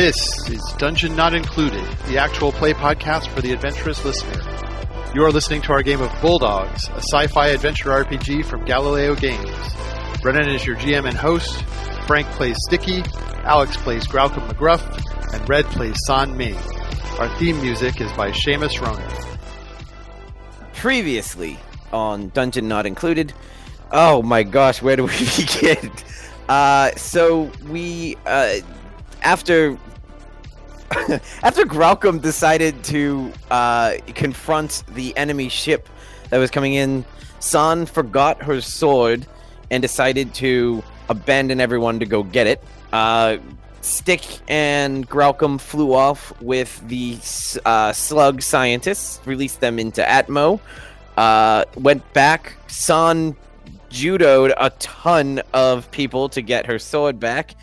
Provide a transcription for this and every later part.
This is Dungeon Not Included, the actual play podcast for the adventurous listener. You are listening to our game of Bulldogs, a sci fi adventure RPG from Galileo Games. Brennan is your GM and host, Frank plays Sticky, Alex plays Graucom McGruff, and Red plays San Ming. Our theme music is by Seamus Ronan. Previously on Dungeon Not Included. Oh my gosh, where do we begin? Uh, so we, uh, after after Graucom decided to uh, confront the enemy ship that was coming in, San forgot her sword and decided to abandon everyone to go get it. Uh, Stick and Graucom flew off with the uh, slug scientists, released them into Atmo, uh, went back. San judoed a ton of people to get her sword back.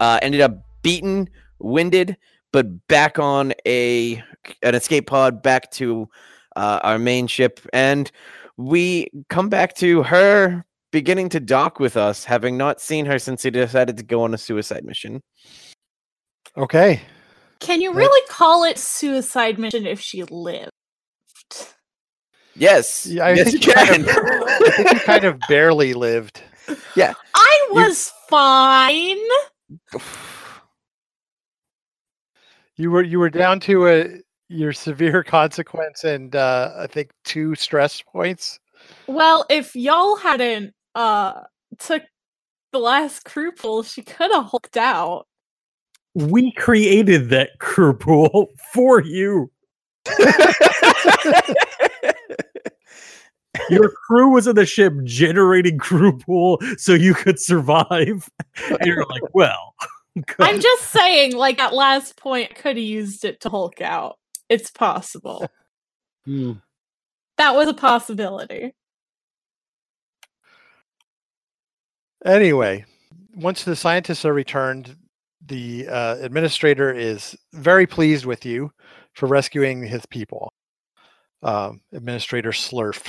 Uh, ended up beaten, winded, but back on a an escape pod back to uh, our main ship, and we come back to her beginning to dock with us, having not seen her since he decided to go on a suicide mission. Okay. Can you really call it suicide mission if she lived? Yes, Yeah, I yes, think you you kind can. I think you kind of barely lived. Yeah i was fine. You were you were down to a your severe consequence and uh, I think two stress points. Well, if y'all hadn't uh took the last crew pool, she could have hulked out. We created that crew pool for you. Your crew was in the ship generating crew pool so you could survive. And you're like, well, I'm just saying, like at last point, could have used it to hulk out. It's possible. Hmm. That was a possibility. Anyway, once the scientists are returned, the uh, administrator is very pleased with you for rescuing his people. Um, Administrator Slurf.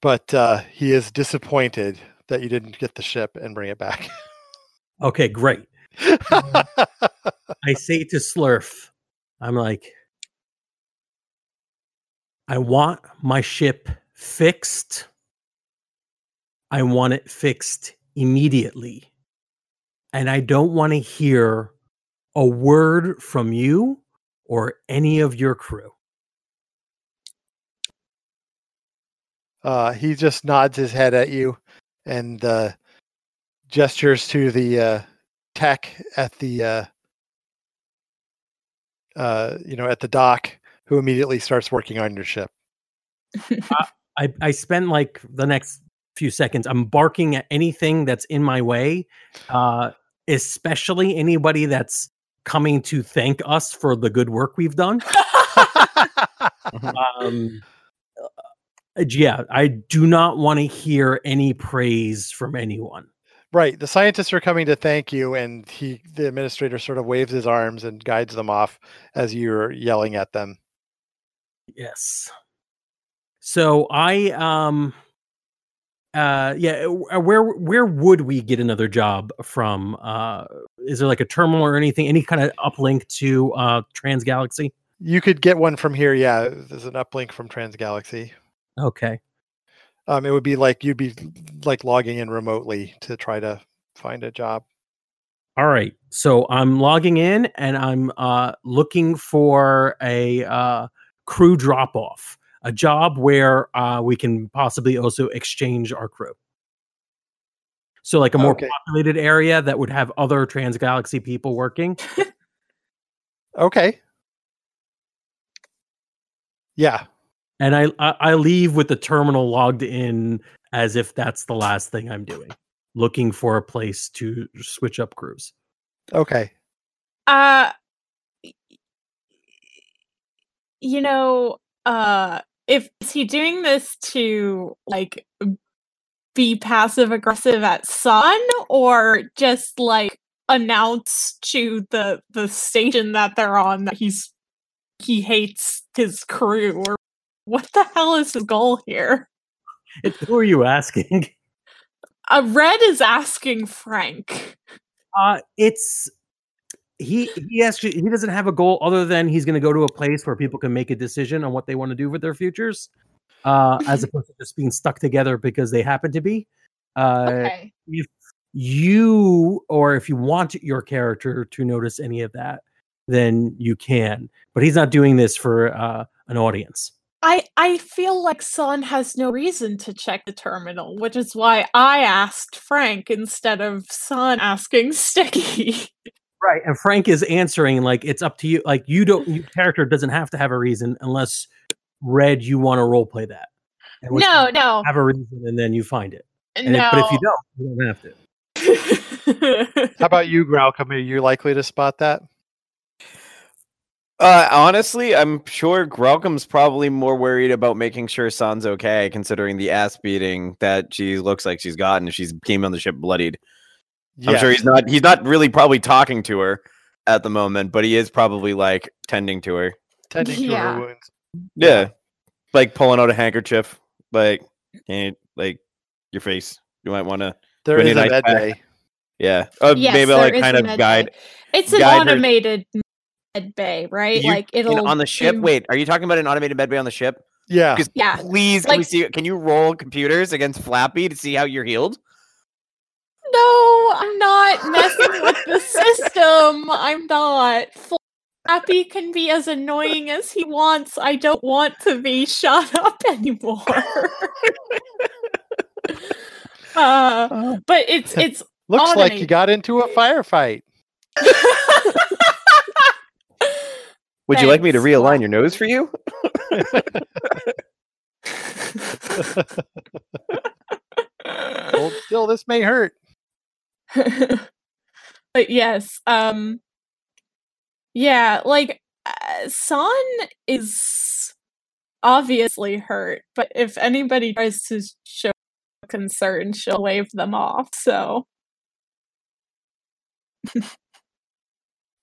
But uh, he is disappointed that you didn't get the ship and bring it back. okay, great. I say to Slurf, I'm like, I want my ship fixed. I want it fixed immediately. And I don't want to hear a word from you or any of your crew. Uh, he just nods his head at you and uh, gestures to the uh, tech at the uh, uh, you know at the dock, who immediately starts working on your ship. I, I spend like the next few seconds. I'm barking at anything that's in my way, uh, especially anybody that's coming to thank us for the good work we've done. Um, uh, yeah, I do not want to hear any praise from anyone. Right, the scientists are coming to thank you, and he, the administrator, sort of waves his arms and guides them off as you're yelling at them. Yes. So I um uh yeah uh, where where would we get another job from uh is there like a terminal or anything any kind of uplink to uh transgalaxy You could get one from here. Yeah, there's an uplink from Transgalaxy. okay Um, it would be like you'd be like logging in remotely to try to find a job. all right so i'm logging in and i'm uh looking for a uh crew drop off a job where uh we can possibly also exchange our crew so like a more Okay. populated area that would have other transgalaxy people working Okay. Yeah. And I, I I leave with the terminal logged in as if that's the last thing I'm doing, looking for a place to switch up crews. Okay. uh you know uh if is he doing this to like be passive aggressive at San or just like announce to the the station that they're on that he's he hates his crew or what the hell is his goal here? It, who are you asking? Uh, Red is asking Frank. Uh, it's he he actually he doesn't have a goal other than he's going to go to a place where people can make a decision on what they want to do with their futures, uh, as opposed to just being stuck together because they happen to be. Uh, okay. If you or if you want your character to notice any of that, then you can. But he's not doing this for uh, an audience. I I feel like San has no reason to check the terminal, which is why I asked Frank instead of San asking Sticky. Right, and Frank is answering like it's up to you. Like you don't, your character doesn't have to have a reason unless Red you want to role play that. No, no, have a reason, and then you find it. And no. if, but if you don't, you don't have to. How about you, Growlcom? Are you likely to spot that? Uh, honestly, I'm sure Grelcom's probably more worried about making sure San's okay, considering the ass beating that she looks like she's gotten. She's came on the ship bloodied. I'm sure he's not. He's not really probably talking to her at the moment, but he is probably like tending to her. tending to Yeah. her wounds. Yeah, like pulling out a handkerchief, like, hey, like your face. You might want to. There Really is a nice med pack. bay. Yeah, uh, Yes, maybe there like kind of guide. bay. It's an guide her- automated med bay, right? You- like it'll on the ship. do- Wait, are you talking about an automated med bay on the ship? Yeah. Yeah. please, can we see? Can you roll computers against Flappy to see how you're healed? No, I'm not messing with the system. I'm not. Flappy can be as annoying as he wants. I don't want to be shut up anymore. uh, but it's it's Looks like you got into a firefight. Would you like me to realign your nose for you? Hold still, this may hurt. but yes, um yeah, like uh, San is obviously hurt, but if anybody tries to show concern, she'll wave them off. So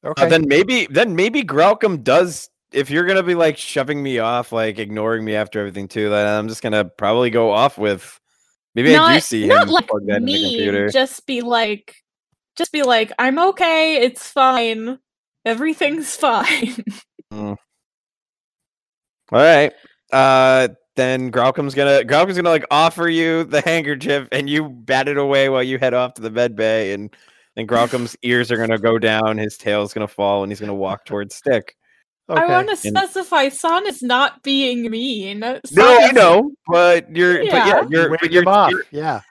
Okay. Uh, then maybe, then maybe Grelcom does. If you're gonna be like shoving me off, like ignoring me after everything too, then I'm just gonna probably go off with. Maybe I do not, see not him like plug that in the me, just be like just be like, I'm okay, it's fine. Everything's fine. All right. Uh, then Gralcom's gonna Gralcom's gonna like offer you the handkerchief, and you bat it away while you head off to the med bay, and then Gralcom's ears are gonna go down, his tail's gonna fall, and he's gonna walk towards Stick. okay. I want to And- specify San is not being mean. No, San I know, but you're, but yeah, Yeah. you're, but you're, them off. you're- Yeah.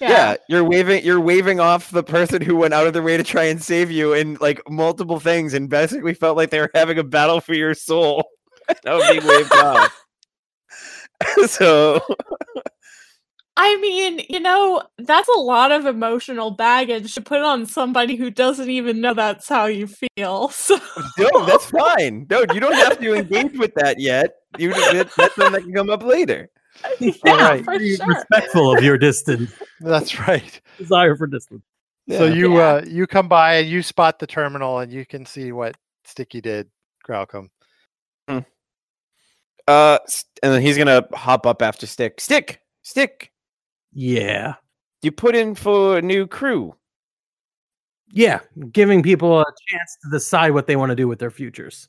yeah. you're waving, you're waving off the person who went out of their way to try and save you in like multiple things, and basically felt like they were having a battle for your soul. that would be waved off. so I mean, you know, that's a lot of emotional baggage to put on somebody who doesn't even know that's how you feel. So No, that's fine. No, you don't have to engage with that yet. You that- that's something that can come up later. yeah, right. for sure. respectful of your distance, That's right. desire for distance. So you Yeah. uh you come by and you spot the terminal and you can see what Sticky did, Growcom. Uh, and then he's gonna hop up after Stick. Stick, Stick. Yeah, You put in for a new crew. yeah, giving people a chance to decide what they want to do with their futures.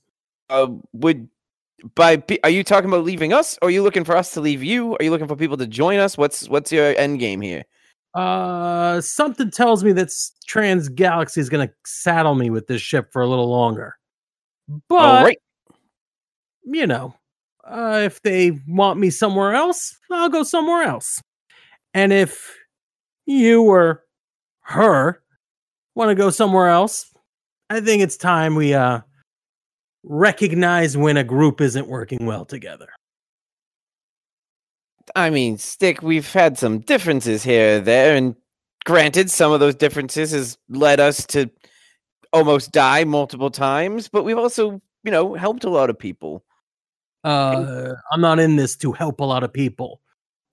Uh, would by are you talking about leaving us? Or are you looking for us to leave you? Are you looking for people to join us? What's what's your end game here? Uh, something tells me that Trans Galaxy is going to saddle me with this ship for a little longer. But right. you know, uh, if they want me somewhere else, I'll go somewhere else. And if you or her want to go somewhere else, I think it's time we uh recognize when a group isn't working well together. I mean, Stick, we've had some differences here or there, and granted, some of those differences has led us to almost die multiple times, but we've also, you know, helped a lot of people. Uh, I'm not in this to help a lot of people.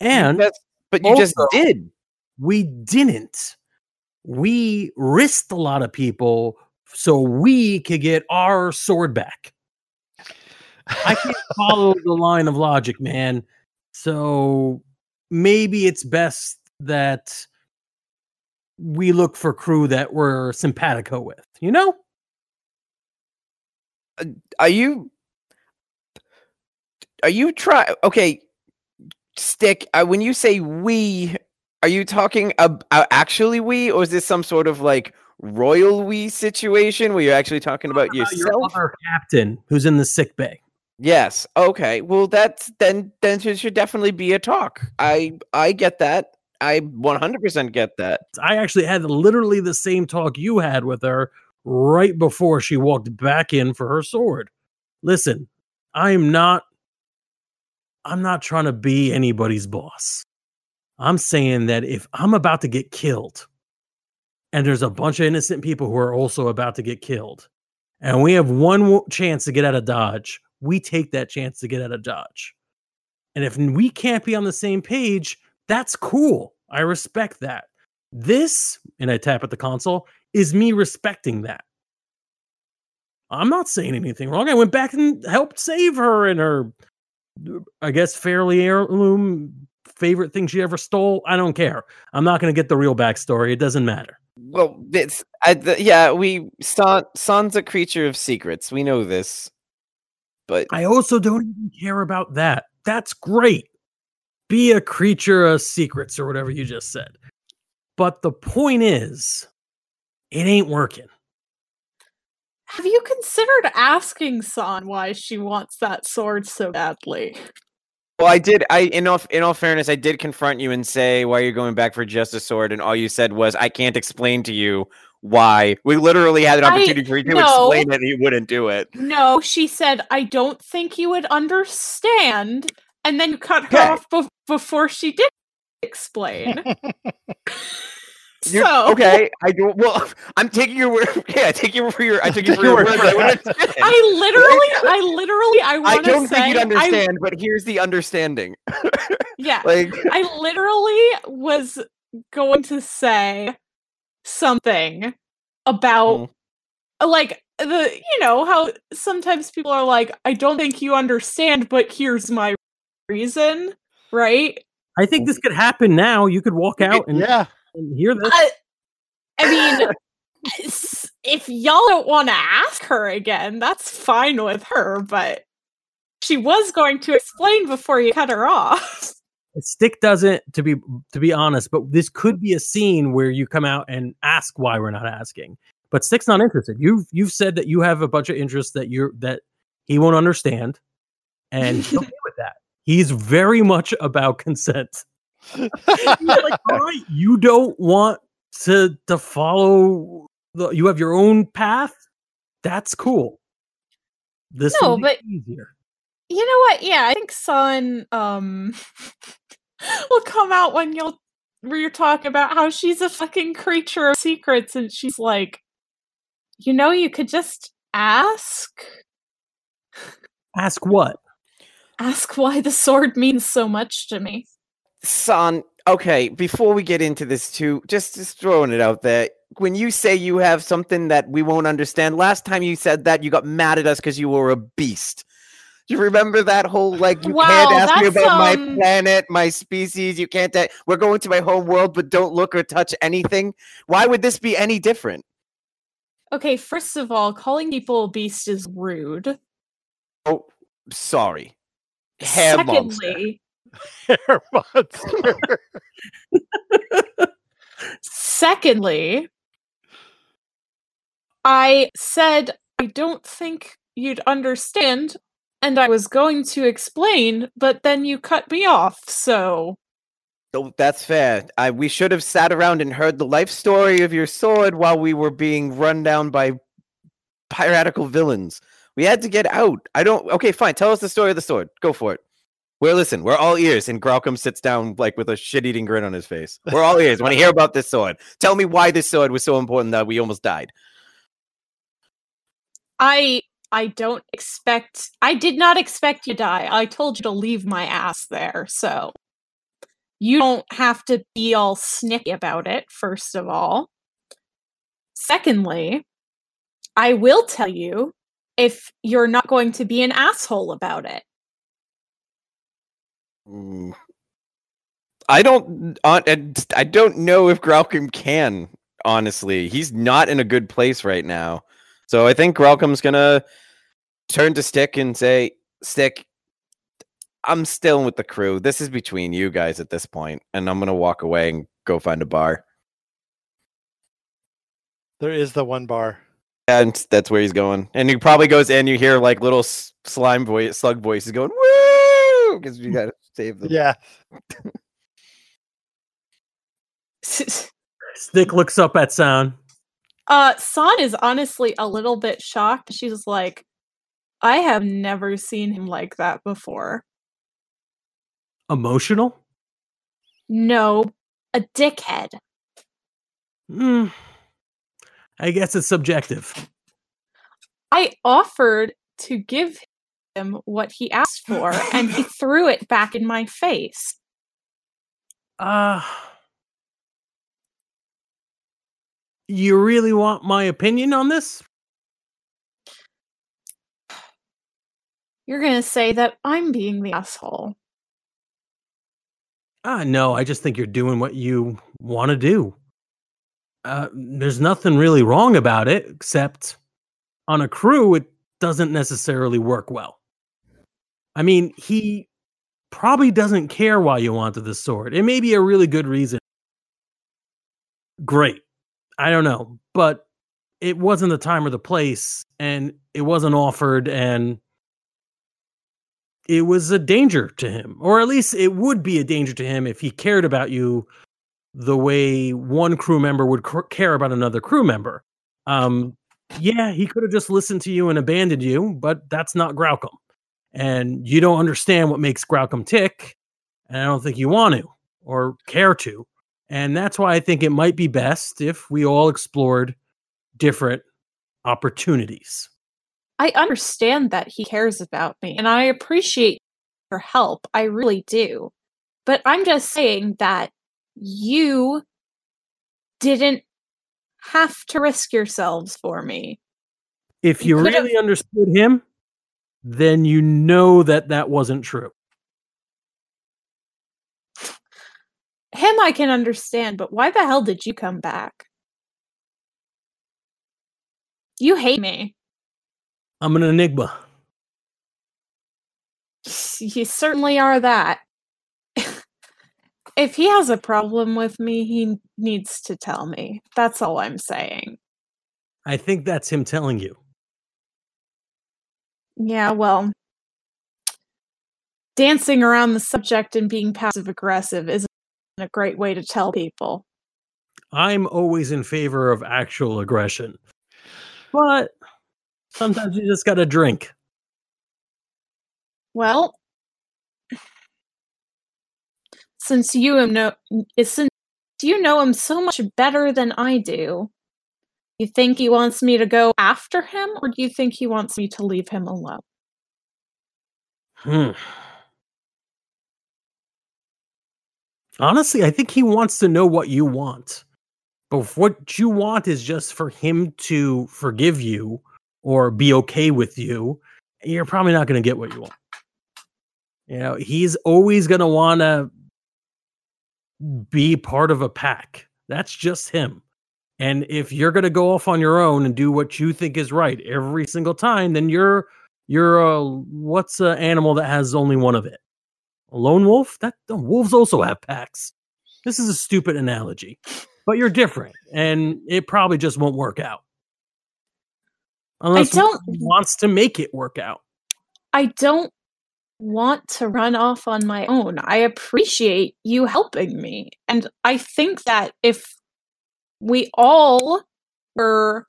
And That's, but you just did. we didn't. We risked a lot of people so we could get our sword back. I can't follow the line of logic, man. So maybe it's best that we look for crew that we're simpatico with, you know? Uh, are you? Are you try? Okay, stick. Uh, when you say we, are you talking about actually we, or is this some sort of like royal we situation where you're actually talking about About your yourself? other captain who's in the sick bay. Yes. Okay. Well, that's then. Then there should definitely be a talk. I I get that. I 100% get that. I actually had literally the same talk you had with her right before she walked back in for her sword. Listen, I'm not I'm not trying to be anybody's boss. I'm saying that if I'm about to get killed and there's a bunch of innocent people who are also about to get killed and we have one chance to get out of dodge, we take that chance to get out of dodge. And if we can't be on the same page, that's cool. I respect that. This, and I tap at the console, is me respecting that. I'm not saying anything wrong. I went back and helped save her and her, I guess, fairly heirloom favorite thing she ever stole. I don't care. I'm not going to get the real backstory. It doesn't matter. Well, it's I, th- yeah. We Son Son's a creature of secrets. We know this, but I also don't even care about that. That's great. Be a creature of secrets or whatever you just said. But the point is, it ain't working. Have you considered asking San why she wants that sword so badly? well, I did. I in all in all fairness, I did confront you and say why you're going back for just a sword, and all you said was I can't explain to you why. We literally had an I- opportunity for you to no. explain it, and you wouldn't do it. No, she said, I don't think you would understand. And then you cut her Okay. off bef- before she did explain. You- so, okay, I do. Well, I'm taking your word. Okay, I take your for your. I took you for your word. but I wouldn't. I literally, I literally, I I want don't to say, think you'd I- understand, but here's the understanding. yeah, Like, I literally was going to say something about Mm. like the you know how sometimes people are like I don't think you understand but here's my reason, right? I think this could happen now. You could walk out and, Yeah. Hear this. I, I mean if y'all don't want to ask her again, that's fine with her, but she was going to explain before you cut her off. Stick doesn't, to be to be honest, but this could be a scene where you come out and ask why we're not asking. But Stick's not interested. You've you've said that you have a bunch of interests that you're that he won't understand, and he's okay with that. He's very much about consent. Like, all right, you don't want to to follow the, you have your own path. That's cool. This No, but- easier. You know what? Yeah, I think San um will come out when you'll where you're talking about how she's a fucking creature of secrets and she's like, you know, you could just ask Ask what? ask why the sword means so much to me. Son. Okay, before we get into this, too, just just throwing it out there. When you say you have something that we won't understand, last time you said that, you got mad at us because you were a beast. Do you remember that whole like you Wow, can't ask me about my um, planet, my species? You can't. we're going to my home world, but don't look or touch anything. Why would this be any different? Okay, first of all, calling people a beast is rude. Oh, sorry. Hair monster. Secondly, Hair monster. secondly, I said I don't think you'd understand and I was going to explain, but then you cut me off. So, Oh, that's fair. I we should have sat around and heard the life story of your sword while we were being run down by piratical villains. We had to get out. I don't. Okay, fine. Tell us the story of the sword. Go for it. We're listen. We're all ears. And Graucom sits down like with a shit-eating grin on his face. We're all ears. Want to hear about this sword? Tell me why this sword was so important that we almost died. I I don't expect I did not expect you to die. I told you to leave my ass there. So, you don't have to be all snippy about it first of all. Secondly, I will tell you if you're not going to be an asshole about it. I don't. Uh, I don't know if Graucom can. Honestly, he's not in a good place right now. So I think Graucom's gonna turn to Stick and say, Stick, I'm still with the crew. This is between you guys at this point, and I'm gonna walk away and go find a bar. There is the one bar. And that's where he's going. And he probably goes in. You hear like little slime voice, slug voices going woo because you gotta save them. Yeah. Stick looks up at sound. uh, San is honestly a little bit shocked. She's like, I have never seen him like that before. Emotional? No, a dickhead. Hmm. I guess it's subjective. I offered to give him what he asked for, and he threw it back in my face. Uh you really want my opinion on this? You're gonna say that I'm being the asshole. Ah, no, I just think you're doing what you want to do. Uh, there's nothing really wrong about it, except on a crew, it doesn't necessarily work well. I mean, he probably doesn't care why you wanted the sword. It may be a really good reason. Great. I don't know, but it wasn't the time or the place, and it wasn't offered, and it was a danger to him, or at least it would be a danger to him if he cared about you the way one crew member would cr- care about another crew member. Um, yeah, he could have just listened to you and abandoned you, but that's not Graucom. And you don't understand what makes Graucom tick, and I don't think you want to or care to. And that's why I think it might be best if we all explored different opportunities. I understand that he cares about me, and I appreciate your help. I really do. But I'm just saying that you didn't have to risk yourselves for me. If You you really understood him, then you know that that wasn't true. Him, I can understand, but why the hell did you come back? You hate me. I'm an enigma. You certainly are that. if he has a problem with me, he needs to tell me. That's all I'm saying. I think that's him telling you. Yeah, well, dancing around the subject and being passive aggressive isn't a great way to tell people. I'm always in favor of actual aggression. But sometimes you just got to drink. Well, since you am know since you know him so much better than I do, you think he wants me to go after him, or do you think he wants me to leave him alone? Hmm. Honestly, I think he wants to know what you want. But what you want is just for him to forgive you or be okay with you. You're probably not going to get what you want. You know, he's always going to want to be part of a pack. That's just him. And if you're going to go off on your own and do what you think is right every single time, then you're you're a what's an animal that has only one of it? A lone wolf? That the wolves also have packs. This is a stupid analogy, but you're different, and it probably just won't work out. Unless don't- one wants to make it work out. I don't want to run off on my own. I appreciate you helping me. And I think that if we all were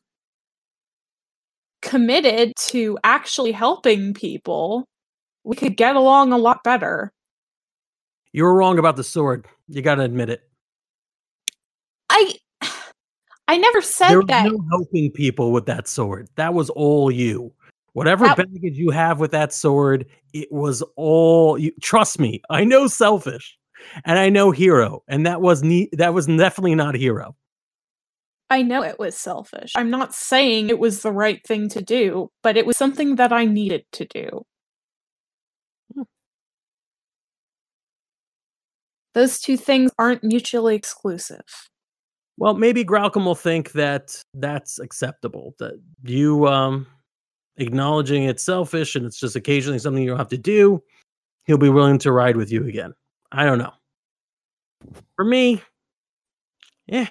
committed to actually helping people, we could get along a lot better. You were wrong about the sword. You got to admit it. I I never said there was that. no helping people with that sword. That was all you. Whatever That- baggage you have with that sword, it was all you. Trust me, I know selfish, and I know hero, and that was ne- that was definitely not hero. I know it was selfish. I'm not saying it was the right thing to do, but it was something that I needed to do. Those two things aren't mutually exclusive. Well, maybe Graucom will think that that's acceptable. That you um acknowledging it's selfish and it's just occasionally something you'll have to do, he'll be willing to ride with you again. I don't know. For me, yeah,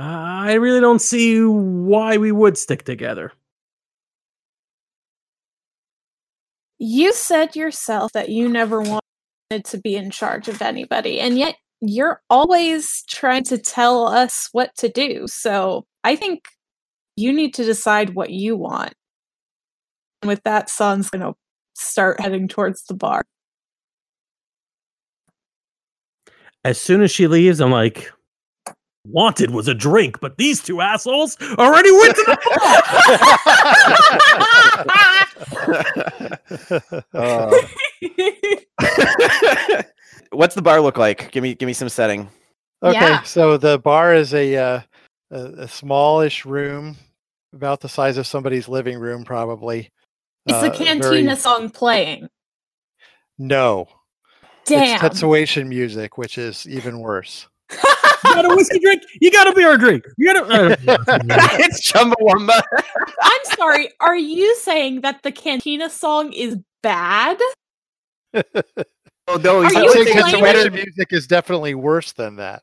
I really don't see why we would stick together. You said yourself that you never wanted to be in charge of anybody, and yet you're always trying to tell us what to do. So I think you need to decide what you want. And with that, San's going to start heading towards the bar. As soon as she leaves, I'm like, wanted was a drink, but these two assholes already went to the Uh, what's the bar look like? Give me give me some setting. Okay, Yeah. so the bar is a, uh, a a smallish room, about the size of somebody's living room, probably. Is the Uh, Cantina very- song playing? No, Damn. it's Tetsuation music, which is even worse. You got a whiskey drink? You got a beer drink. You got a. Uh, it's Chumbawamba. I'm sorry. Are you saying that the Cantina song is bad? Oh no, he's Are you saying think it's playing- Tetsuation better. music is definitely worse than that.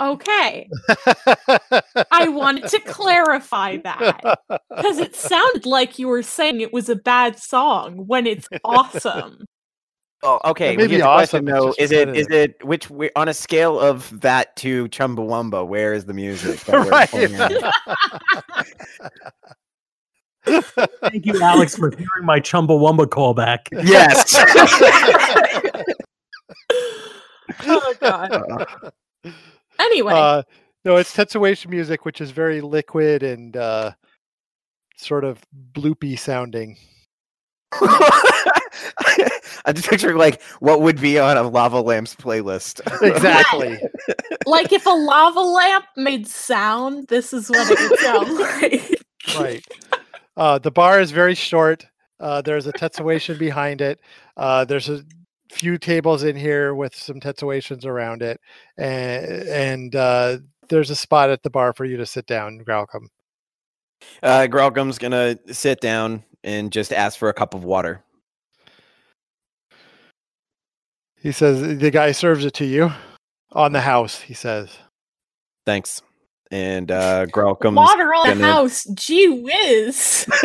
Okay. I wanted to clarify that because it sounded like you were saying it was a bad song when it's awesome. Oh, okay. It may well, be the question, awesome, it's though. Is it is it which wh- on a scale of that to Chumbawamba? Where is the music? right. Thank you, Alex, for hearing my Chumbawamba callback. yes. oh god. Anyway, uh, no, it's Tetsuation music, which is very liquid and uh, sort of bloopy sounding. I'm just picturing like what would be on a lava lamps playlist. Exactly. like if a lava lamp made sound, this is what it would sound like. right. Uh, the bar is very short. Uh, there's a Tetsuation behind it. Uh, there's a few tables in here with some Tetsuations around it, and, and uh, there's a spot at the bar for you to sit down, Gralcom. Uh, Gralcom's gonna sit down and just ask for a cup of water. He says the guy serves it to you on the house. He says. Thanks. And uh, Gralcom's Water on the gonna- house. Gee whiz.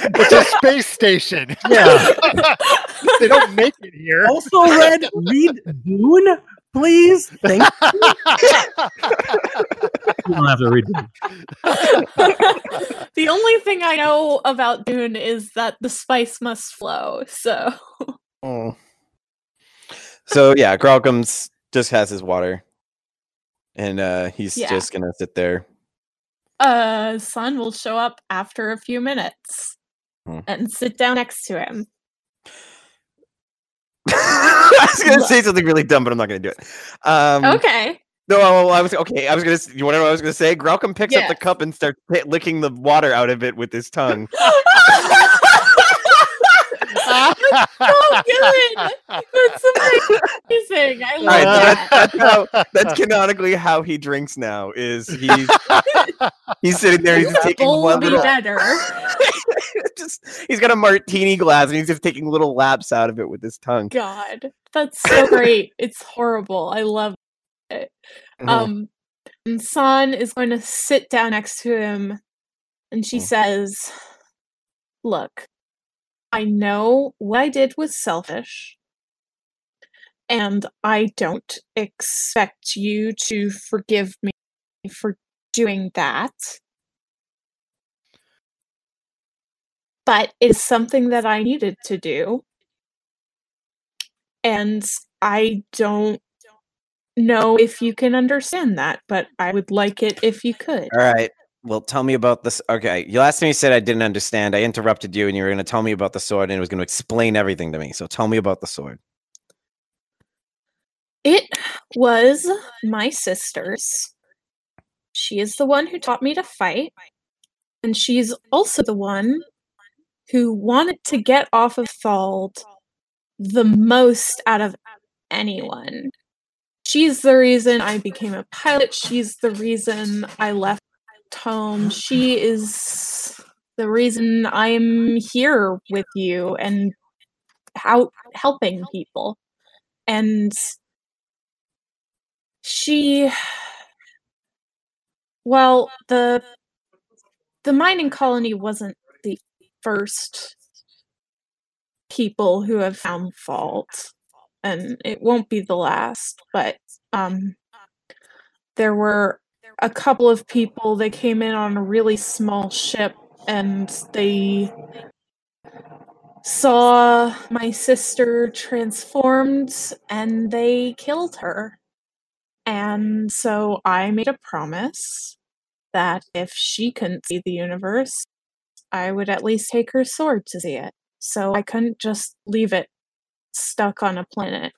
It's a space station. Yeah. they don't make it here. Also, read read Dune, please. Thank you. You don't have to read Dune. the only thing I know about Dune is that the spice must flow. So Oh. So yeah, Gralcom's just has his water, and uh, he's Yeah. just gonna sit there. uh San will show up after a few minutes Hmm. and sit down next to him. I was gonna say something really dumb, but I'm not gonna do it. Um, Okay. No, well, I was okay. I was gonna. You want to know what I was gonna say? Gralcom picks up the cup and starts licking the water out of it with his tongue. so good. That's amazing. I love right, that. that's, that's how. That's canonically how he drinks now. Is he's he's sitting there. He's just taking one be little. better. just he's got a martini glass and he's just taking little laps out of it with his tongue. God, that's so great. It's horrible. I love it. Mhm. Um, and San is going to sit down next to him, and she Mm. says, "Look, I know what I did was selfish, and I don't expect you to forgive me for doing that." But it's something that I needed to do. And I don't know if you can understand that, but I would like it if you could. All right. Well, tell me about this. Okay, you last time you said I didn't understand. I interrupted you, and you were going to tell me about the sword, and it was going to explain everything to me. So tell me about the sword. It was my sister's. She is the one who taught me to fight, and she's also the one who wanted to get off of Thald the most out of anyone. She's the reason I became a pilot. She's the reason I left home. She is the reason I'm here with you and out helping people. And she well, the the mining colony wasn't the first people who have found fault and it won't be the last, but um there were a couple of people they came in on a really small ship and they saw my sister transformed and they killed her. And so I made a promise that if she couldn't see the universe, I would at least take her sword to see it. So I couldn't just leave it stuck on a planet.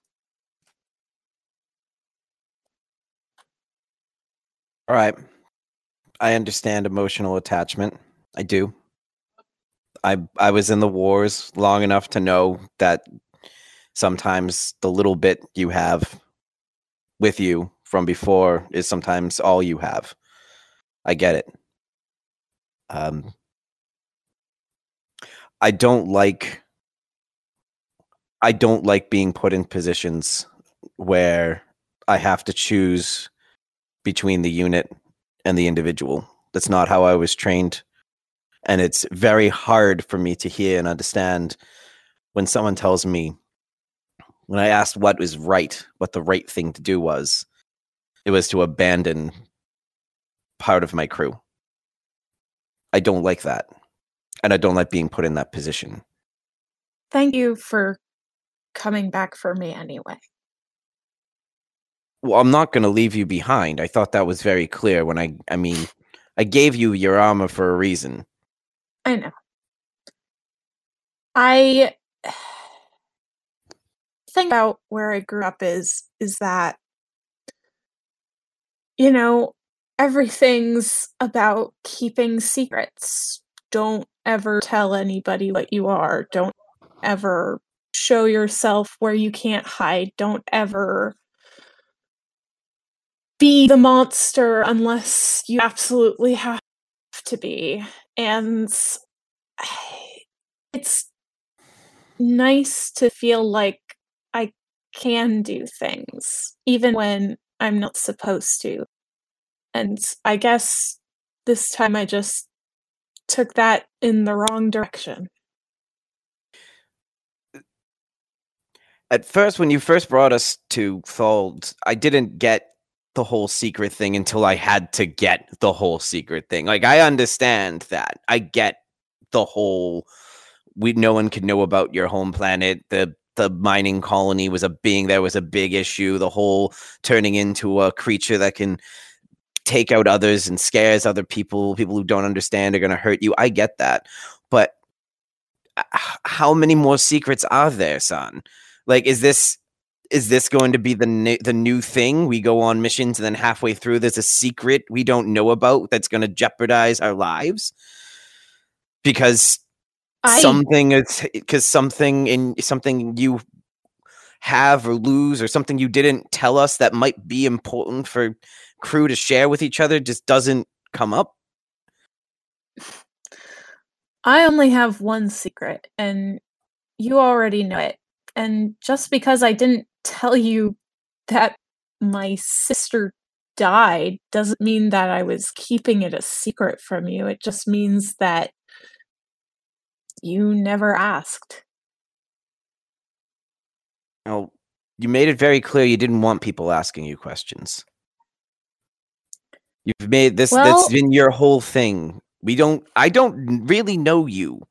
All right. I understand emotional attachment. I do. I I was in the wars long enough to know that sometimes the little bit you have with you from before is sometimes all you have. I get it. Um I don't like I don't like being put in positions where I have to choose between the unit and the individual. That's not how I was trained. And it's very hard for me to hear and understand when someone tells me, when I asked what was right, what the right thing to do was, it was to abandon part of my crew. I don't like that. And I don't like being put in that position. Thank you for coming back for me anyway. Well, I'm not going to leave you behind. I thought that was very clear when I, I mean, I gave you your armor for a reason. I know. I think about where I grew up is is that you know everything's about keeping secrets. Don't ever tell anybody what you are. Don't ever show yourself where you can't hide. Don't ever be the monster unless you absolutely have to be. And it's nice to feel like I can do things, even when I'm not supposed to. And I guess this time I just took that in the wrong direction. At first, when you first brought us to Thuld, I didn't get the whole secret thing until I had to get the whole secret thing. Like I understand that. I get the whole we no one could know about your home planet. The the mining colony was a being there was a big issue. The whole turning into a creature that can take out others and scares other people. People who don't understand are going to hurt you. I get that, but how many more secrets are there, son? Like, is this is this going to be the new, the new thing? We go on missions and then halfway through there's a secret we don't know about that's going to jeopardize our lives because I... something is because something in something you have or lose or something you didn't tell us that might be important for crew to share with each other just doesn't come up. I only have one secret and you already know it. And just because I didn't tell you that my sister died doesn't mean that I was keeping it a secret from you. It just means that you never asked. Well, you made it very clear you didn't want people asking you questions. You've made this well, that's been your whole thing. We don't I don't really know you,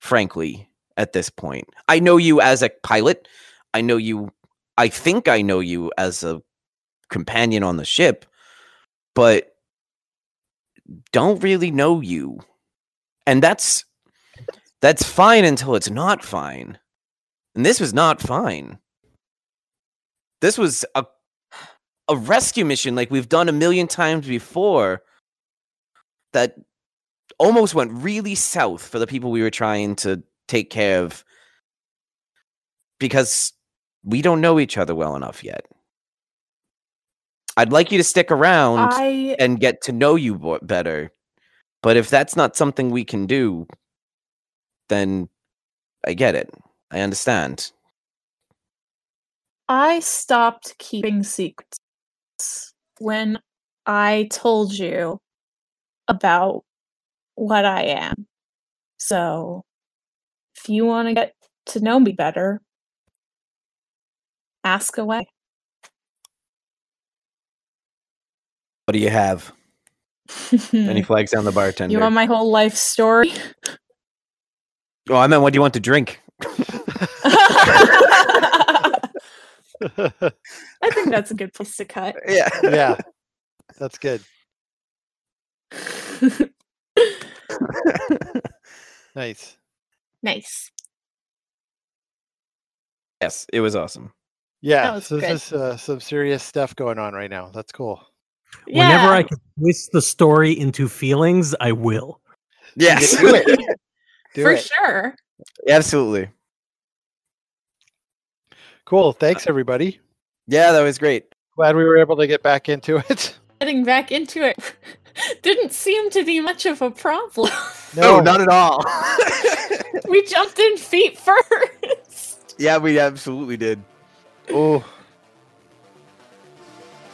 frankly, at this point. I know you as a pilot. I know you I think I know you as a companion on the ship, but don't really know you. And that's that's fine until it's not fine. And this was not fine. This was a a rescue mission like we've done a million times before that almost went really south for the people we were trying to take care of because we don't know each other well enough yet. I'd like you to stick around I... and get to know you better, But if that's not something we can do, then I get it. I understand. I stopped keeping secrets when I told you about what I am. So, if you want to get to know me better, ask away. What do you have? Any flags down the bartender? you want my whole life story? oh, I meant what do you want to drink? I think that's a good place to cut. yeah. yeah, that's good. Nice. nice. yes, it was awesome. Yeah, so good. this is uh, some serious stuff going on right now. That's cool. Whenever I can twist the story into feelings, I will. Yes. Do it. Do for it. sure. Absolutely. Cool. Thanks, everybody. Yeah, that was great. Glad we were able to get back into it. Getting back into it didn't seem to be much of a problem. No, not at all. we jumped in feet first. yeah, we absolutely did. Oh,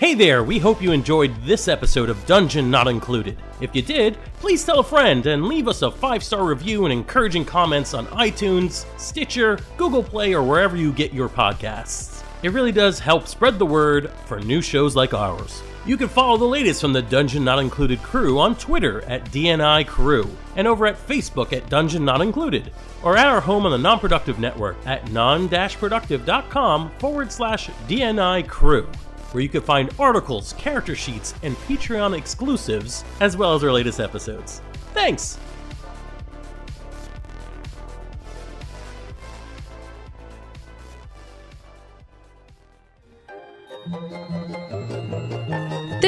Hey there, we hope you enjoyed this episode of Dungeon Not Included. If you did, please tell a friend and leave us a five star review and encouraging comments on iTunes, Stitcher, Google Play, or wherever you get your podcasts. It really does help spread the word for new shows like ours. You can follow the latest from the Dungeon Not Included crew on Twitter at DNI Crew and over at Facebook at Dungeon Not Included, or at our home on the Non-Productive Network at non-productive.com forward slash DNI Crew where you can find articles, character sheets, and Patreon exclusives, as well as our latest episodes. Thanks!